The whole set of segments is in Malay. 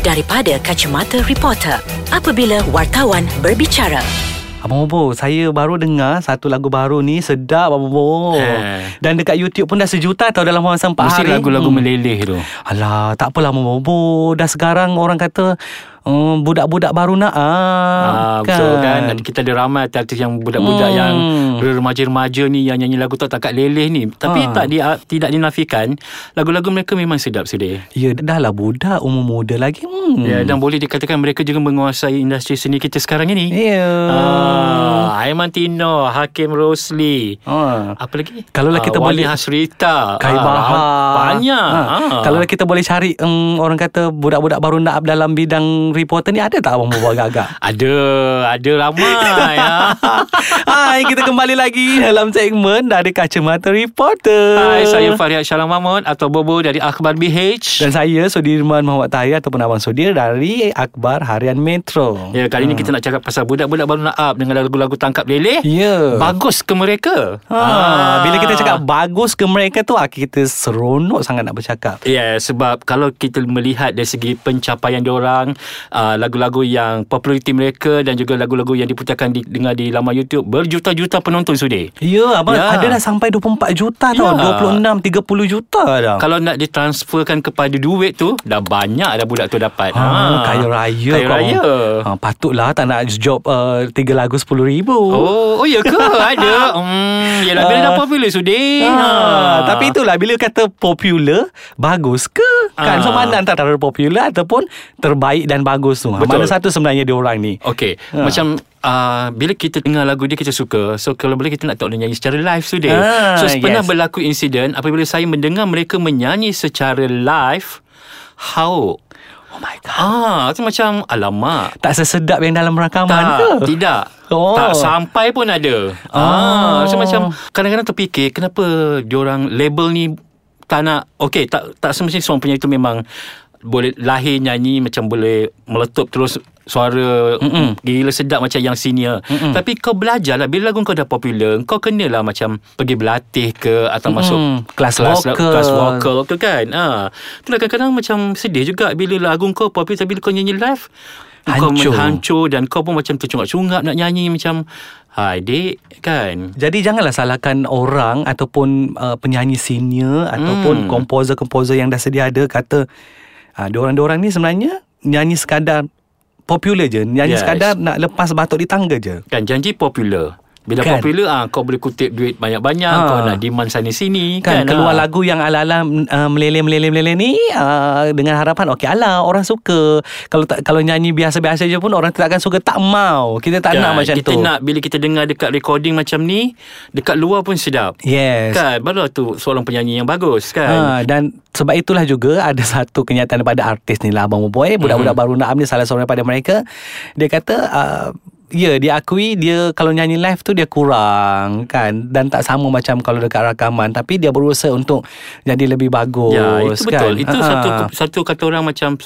daripada kacamata reporter apabila wartawan berbicara. Abang Bobo, saya baru dengar satu lagu baru ni sedap Abang Bobo. Eh. Dan dekat YouTube pun dah sejuta tau dalam masa empat Mesti hari. lagu-lagu meleleh tu Alah, tak apalah Abang Bobo. Dah sekarang orang kata um, budak-budak baru nak ah, Ah, betul kan Kita ada ramai artis yang budak-budak Hmm. yang Remaja-remaja ni Yang nyanyi lagu tak takat leleh ni Tapi Ah. tak di, tidak dinafikan Lagu-lagu mereka memang sedap sudah Ya, dah lah budak umur muda lagi. Hmm. Ya, dan boleh dikatakan mereka juga menguasai industri seni kita sekarang ini. Ya. Ah, Aiman Tino, Hakim Rosli. Ah. Apa lagi? Kalau lah Ah, kita Wali boleh- Hasrita. Kai Ah, Bahar Banyak. ha. Ah. Kalau kita boleh cari um, Orang kata Budak-budak baru nak dalam bidang reporter ni Ada tak Abang Bobo agak-agak ada, ada ramai ya. Hai kita kembali lagi Dalam segmen Dari Kacamata Reporter Hai, saya Fariad Syalam Mahmud atau Bobo dari Akhbar BH. Dan saya Sudirman Muhammad Tahir Ataupun Abang Sudir Dari Akbar Harian Metro Ya, kali ni kita nak cakap pasal budak-budak baru nak up dengan lagu-lagu tangkap leleh. Ya Bagus ke mereka? ha, Bila kita cakap Bagus ke mereka tu ah, Kita seronok sangat nak bercakap Ya, yeah, sebab kalau kita melihat dari segi pencapaian diorang, uh, lagu-lagu yang populariti mereka dan juga lagu-lagu yang diputarkan di, dengar di laman YouTube, berjuta-juta penonton sudah. Ya abang Ya. Ada dah sampai 24 juta tau Ya. 26 30 juta dah Kalau nak ditransferkan kepada duit tu, dah banyak dah budak tu dapat. Ha, kaya raya Kaya kau. raya. Ha, patutlah tak nak job uh, tiga lagu sepuluh ribu. Oh, oh ya ke? Ada. Hmm, yalah bila Ah. dah popular sudah. Ha, tapi itulah bila kata popular bagus ke kan Ah. so mana antara popular ataupun terbaik dan bagus tu Ha, Betul. mana satu sebenarnya dia orang ni Okey, Ha. macam uh, bila kita dengar lagu dia kita suka. So kalau boleh kita nak tahu dia nyanyi secara live sudah. Ah, so pernah berlaku insiden apabila saya mendengar mereka menyanyi secara live how oh my god Ah, tu macam alamak. tak sesedap yang dalam rakaman Tak, ke tidak. Oh. Tak sampai pun ada. Ah, so macam kadang-kadang terfikir kenapa diorang label ni tak nak okey tak tak semestinya seorang penyanyi itu memang boleh lahir nyanyi macam boleh meletup terus suara Mm-mm. gila sedap macam yang senior. Mm-mm. Tapi kau belajarlah bila lagu kau dah popular, kau kenalah macam pergi berlatih ke atau Mm-mm. masuk Kelas kelas vokal. kelas vokal tu kan. Ha. Itulah kadang-kadang macam sedih juga bila lagu kau popular tapi bila kau nyanyi live kau Hancur. hancur dan kau pun macam tercungap-cungap nak nyanyi macam Hai dek kan Jadi janganlah salahkan orang ataupun uh, penyanyi senior ataupun Hmm. komposer-komposer yang dah sedia ada kata uh, diorang-diorang ni sebenarnya nyanyi sekadar popular je, nyanyi Yes. sekadar nak lepas batuk di tangga je. Kan janji popular Bila Kan? popular ah kau boleh kutip duit banyak-banyak Ha. Kau nak demand sana sini Kan, kan, keluar ah. lagu yang ala-ala uh, meleleh-meleleh-meleleh ni uh, dengan harapan okey ala orang suka. Kalau tak kalau nyanyi biasa-biasa je pun orang tak akan suka tak mau. Kita tak Kan, nak macam kita tu. nak bila kita dengar dekat recording macam ni Dekat luar pun sedap Yes. Kan baru tu seorang penyanyi yang bagus kan Ha, dan sebab itulah juga ada satu kenyataan daripada artis ni lah Abang Boy Budak-budak Mhm. baru nak ni salah seorang daripada mereka Dia kata uh, Ya dia akui dia kalau nyanyi live tu dia kurang kan Dan tak sama macam kalau dekat rakaman Tapi dia berusaha untuk jadi lebih bagus Ya itu kan? betul Itu Ha. satu satu kata orang macam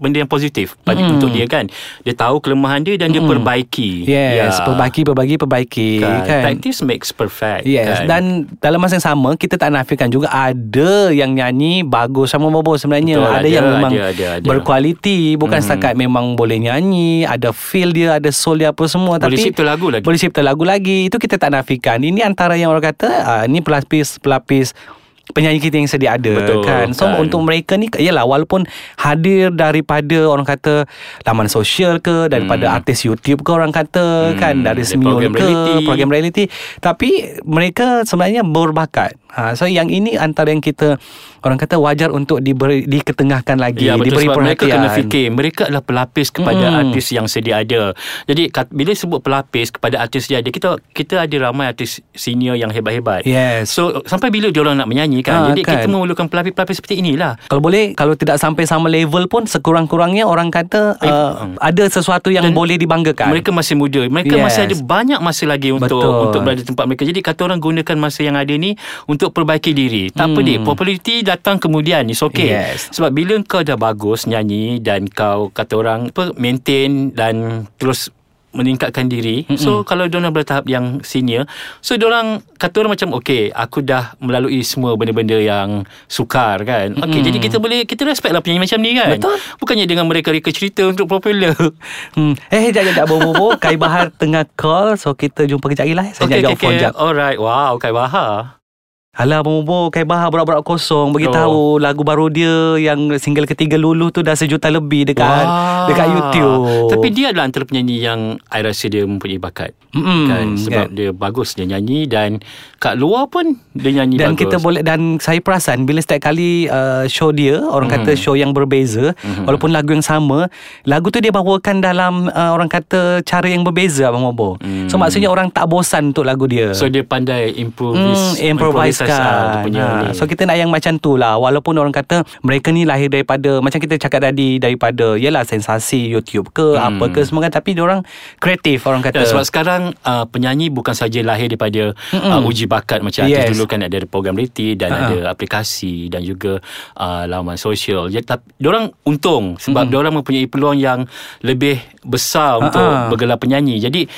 benda yang positif pada Mm. untuk dia kan. Dia tahu kelemahan dia dan dia perbaiki. Yes, perbaiki, perbaiki, perbaiki Kan. kan, Practice makes perfect. Yes kan. Dan dalam masa yang sama Kita tak nafikan juga Ada yang nyanyi Bagus sama Bobo sebenarnya Betul, Ada ada, yang memang ada, ada, ada. Berkualiti Bukan Mhm. setakat memang boleh nyanyi Ada feel dia Ada soul dia apa semua boleh Tapi cipta lagu lagi. boleh cipta lagu lagi Itu kita tak nafikan Ini antara yang orang kata uh, Ini pelapis-pelapis penyanyi kita yang sedia ada Betul, kan? So kan. untuk mereka ni yalah walaupun hadir daripada orang kata laman sosial ke daripada Hmm. artis YouTube ke orang kata Hmm, kan? Dari program ke reality. program reality. Tapi mereka sebenarnya berbakat. Ha, so yang ini antara yang kita orang kata wajar untuk diberi diketengahkan lagi Ya betul. diberi sebab mereka perhatian. kena fikir Mereka adalah pelapis kepada Mm-mm. artis yang sedia ada. Jadi bila sebut pelapis kepada artis sedia ada Kita kita ada ramai artis senior yang hebat-hebat. Yes. So sampai bila diorang nak menyanyi kan Ha, Jadi kan. kita memerlukan pelapis-pelapis seperti inilah kalau boleh kalau tidak sampai sama level pun sekurang-kurangnya orang kata Eh, uh, mm. ada sesuatu yang Dan boleh dibanggakan Mereka masih muda Mereka Yes. masih ada banyak masa lagi Untuk Betul. untuk berada di tempat mereka Jadi kata orang gunakan masa yang ada ni Untuk perbaiki diri Tak apa Hmm. dia Populariti datang kemudian It's okay Yes. Sebab bila kau dah bagus nyanyi Dan kau kata orang apa, Maintain Dan terus meningkatkan diri. Mm-hmm. So kalau diorang dah tahap yang senior, so diorang kata orang macam okay, aku dah melalui semua benda-benda yang sukar kan. Okay, mm-hmm. jadi kita boleh kita respect lah penyanyi macam ni kan. Betul. Bukannya dengan mereka reka cerita untuk popular. Hmm. Eh, jap, jap, jap. Bobo, Kai Bahar tengah call. So, kita jumpa kejap lagi lah. Saya okay, nak okay, jawab phone okay. jap. Alright. Wow, Kai Bahar. Alah, Bobo, Kai Bahar berak-berak kosong. Beritahu oh. lagu baru dia yang single ketiga Lulu tu dah sejuta lebih dekat Wah. dekat YouTube. Tapi dia adalah antara penyanyi yang I rasa dia mempunyai bakat. Mm-mm, kan sebab kan. dia bagus dia nyanyi dan kat luar pun dia nyanyi dan bagus. kita boleh dan saya perasan bila setiap kali uh, show dia orang Mhm. kata show yang berbeza walaupun lagu yang sama lagu tu dia bawakan dalam uh, orang kata cara yang berbeza abang Bobo. So maksudnya orang tak bosan untuk lagu dia. So dia pandai improvise Hmm, improvise ah, dia kan punya ha, ni. So kita nak yang macam tu lah Walaupun orang kata Mereka ni lahir daripada Macam kita cakap tadi Daripada Yelah sensasi YouTube ke Hmm. Apa ke semua kan Tapi orang kreatif orang kata Ya, sebab sekarang uh, penyanyi bukan saja lahir daripada uh, uji bakat macam artis Yes. dulu kan ada program reality dan Ha-ha. ada aplikasi dan juga uh, laman sosial. Ya, tapi orang untung sebab mm orang mempunyai peluang yang lebih besar untuk Ha-ha. bergelar penyanyi. Jadi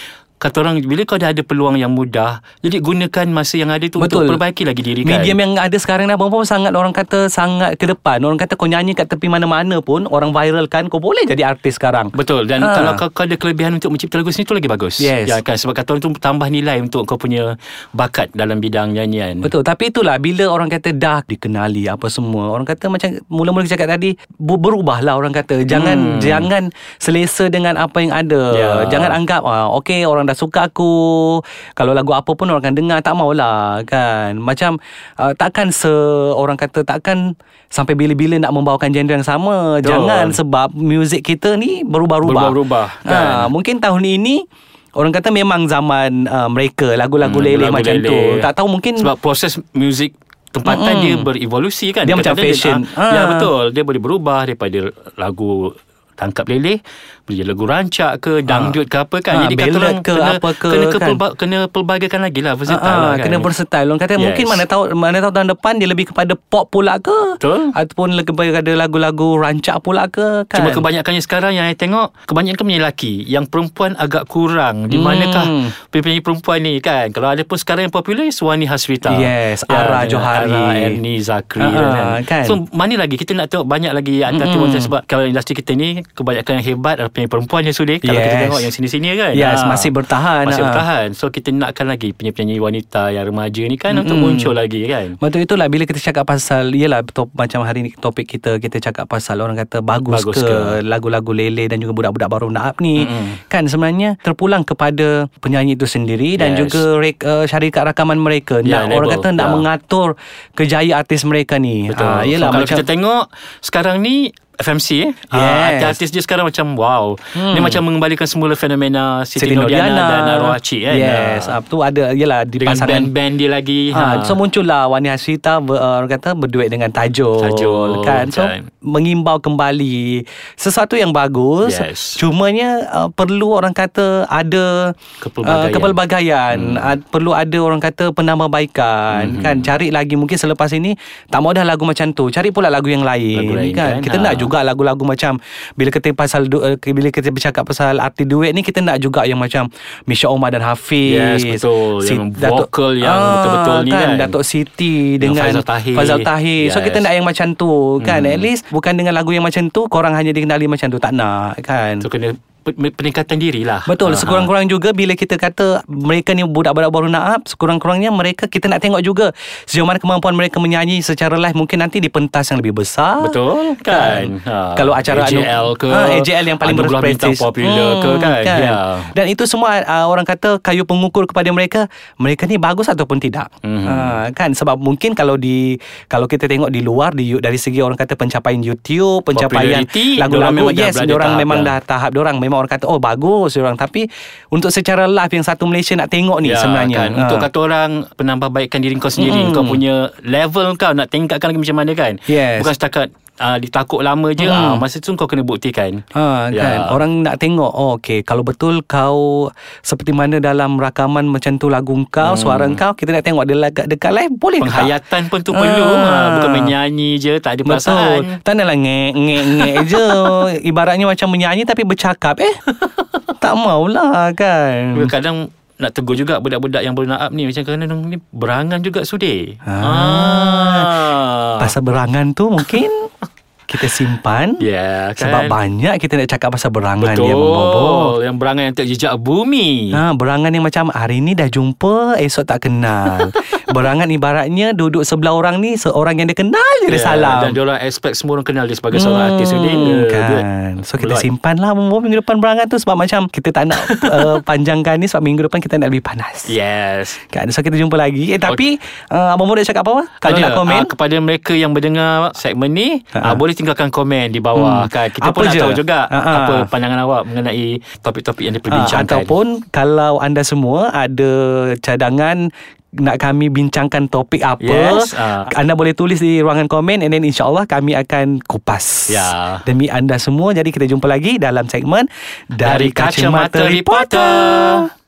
kata orang bila kau dah ada peluang yang mudah, jadi gunakan masa yang ada tu Betul. untuk perbaiki lagi diri kan. Medium yang ada sekarang ni pun sangat Orang kata sangat ke depan Orang kata kau nyanyi kat tepi mana-mana pun Orang viralkan Kau boleh jadi artis sekarang Betul dan Ha. kalau kau, kau ada kelebihan untuk mencipta lagu sendiri tu lagi bagus. Yes. Ya kan sebab kata orang tu tambah nilai untuk kau punya bakat dalam bidang nyanyian. Betul Tapi itulah Bila orang kata dah dikenali Apa semua Orang kata macam Mula-mula cakap tadi Berubahlah orang kata Jangan Hmm. Jangan selesa dengan apa yang ada Ya. Jangan anggap ah, Okay orang dah suka aku Kalau lagu apa pun Orang akan dengar Tak maulah kan Macam uh, Takkan se Orang kata takkan Sampai bila-bila nak membawakan genre yang sama Betul. Jangan sebab Muzik kita ni Berubah-ubah Berubah-ubah, ha, kan? Mungkin tahun ini Orang kata memang zaman uh, mereka Lagu-lagu Hmm, leleh lagu macam leleh. tu Tak tahu mungkin Sebab proses muzik tempatan Mm-mm. dia berevolusi kan. Dia macam Kadang-kadang fashion. ah, Ya Ah. betul. Dia boleh berubah daripada lagu tangkap leleh boleh lagu rancak ke dangdut ke apa kan Ah, jadi kata orang ke kena, apa ke kena kan. kepelba- kena pelbagaikan lagi lah versatile Ah, lah kan kena versatile. Orang kata Yes. mungkin mana tahu mana tahu tahun depan dia lebih kepada pop pula ke? Betul. Ataupun lebih kepada lagu-lagu rancak pula ke kan? Cuma kebanyakannya sekarang yang saya tengok Kebanyakan penyanyi lelaki Yang perempuan agak kurang Di Hmm. manakah penyanyi perempuan ni kan Kalau ada pun sekarang yang popular Suwani Hasrita Yes, Ara dengan Johari. Ara Ernie Zakri Ah, kan. So mana lagi Kita nak tengok banyak lagi Artis wanita Sebab kalau industri kita ni Kebanyakan yang hebat Penyanyi perempuan yang sudah Kalau kita tengok yang sini-sini kan Yes, Ah. masih bertahan, Masih ah. bertahan So kita nakkan lagi Penyanyi-penyanyi wanita Yang remaja ni kan Untuk muncul lagi kan Betul itulah bila kita cakap pasal Yelah top, macam hari ni topik kita Kita cakap pasal orang kata bagus, Bagus ke, ke. Lagu-lagu lele dan juga budak-budak baru nak ni Mm-mm. Kan sebenarnya terpulang kepada penyanyi itu sendiri Dan Yes. juga rek, uh, syarikat rakaman mereka Ya, nak, Orang kata nak Ya. mengatur kejayaan artis mereka ni Betul. So, Yelah kalau macam kita tengok sekarang ni FMC eh. Yes. Ah, artis-artis dia sekarang macam wow. Hmm. Dia macam mengembalikan semula fenomena Siti, Siti Nurdiana, Nurdiana dan Arwah Cik kan. Yes Ah. ah, Tu ada Yelah di Dengan pasangan band-band dia lagi. Ha, so muncullah Wani Hasrita ber, uh, orang kata berduet dengan Tajul, Tajul, kan so kan. mengimbau kembali sesuatu yang bagus Yes. cumanya uh, perlu orang kata ada Kepelbagaian. uh, kepelbagaian hmm. uh, perlu ada orang kata penambahbaikan hmm. kan cari lagi mungkin selepas ini tak mau dah lagu macam tu cari pula lagu yang lain, Lagu lain kan? kan, kita ha. nak juga lagu-lagu macam bila kita pasal du, uh, bila kita bercakap pasal arti duet ni kita nak juga yang macam Misha Omar dan Hafiz Yes, betul. Yang vokal yang betul-betul ni kan. Datuk Siti dengan Faizal Tahir. Faizal Tahir. So Yes. kita nak yang macam tu kan. Hmm. At least bukan dengan lagu yang macam tu korang hanya dikenali macam tu tak nak kan. So kena peningkatan diri lah. Betul Ah, Sekurang-kurang juga Bila kita kata Mereka ni budak-budak baru nak up Sekurang-kurangnya mereka Kita nak tengok juga Sejauh mana kemampuan mereka menyanyi Secara live Mungkin nanti di pentas yang lebih besar Betul kan, Ha. Kalau acara AJL ke ha, AJL yang paling berprestij Popular ke kan, Ya. Dan itu semua uh, Orang kata Kayu pengukur kepada mereka Mereka ni bagus ataupun tidak Mhm. ha, Kan sebab mungkin Kalau di Kalau kita tengok di luar di, Dari segi orang kata Pencapaian YouTube Pencapaian Lagu-lagu memang Yes tahap memang dah. tahap Diorang memang orang kata Oh bagus diorang Tapi Untuk secara live Yang satu Malaysia nak tengok ni Ya, sebenarnya kan. Ha. Untuk kata orang Penambahbaikan diri kau sendiri Mm-mm. Kau punya level kau Nak tingkatkan lagi macam mana kan Yes. Bukan setakat uh, Ditakuk lama je Mm. ah, Masa tu kau kena buktikan Ha, Ya. kan Orang nak tengok Oh okay Kalau betul kau Seperti mana dalam rakaman Macam tu lagu kau Suara kau Kita nak tengok dia dekat, dekat live Boleh ke tak? Penghayatan pun tu perlu Ah. ha, Bukan menyanyi je Tak ada Betul perasaan Tak naklah ngek ngek ngek je Ibaratnya macam menyanyi Tapi bercakap Eh Tak maulah kan Kadang nak tegur juga budak-budak yang baru nak up ni macam kadang ni berangan juga sudi. Ah. Pasal berangan tu mungkin kita simpan. Ya kan? Sebab banyak kita nak cakap pasal berangan Betul yang membobok Yang berangan yang tak jejak bumi. Ha, berangan yang macam hari ni dah jumpa, esok tak kenal. berangan ibaratnya duduk sebelah orang ni, seorang yang dia kenal je dia Ya, salam. Dan diorang expect semua orang kenal dia sebagai seorang artis ni. kan. So kita Belot. simpan lah minggu depan berangan tu Sebab macam Kita tak nak uh, Panjangkan ni Sebab minggu depan kita nak lebih panas Yes Kan So kita jumpa lagi Eh tapi uh, Abang nak cakap apa Kalau Ada, nak komen ah, kepada mereka yang mendengar segmen ni Ha-ha. ah, boleh tinggalkan komen di bawah Hmm. kan kita Apa pun nak je? tahu juga Ha-ha. apa pandangan awak mengenai topik-topik yang diperbincangkan Ataupun Kalau anda semua Ada cadangan nak kami bincangkan topik apa Yes, ah. anda boleh tulis di ruangan komen and then insyaallah kami akan kupas Ya. demi anda semua jadi kita jumpa lagi dalam segmen dari kacamata reporter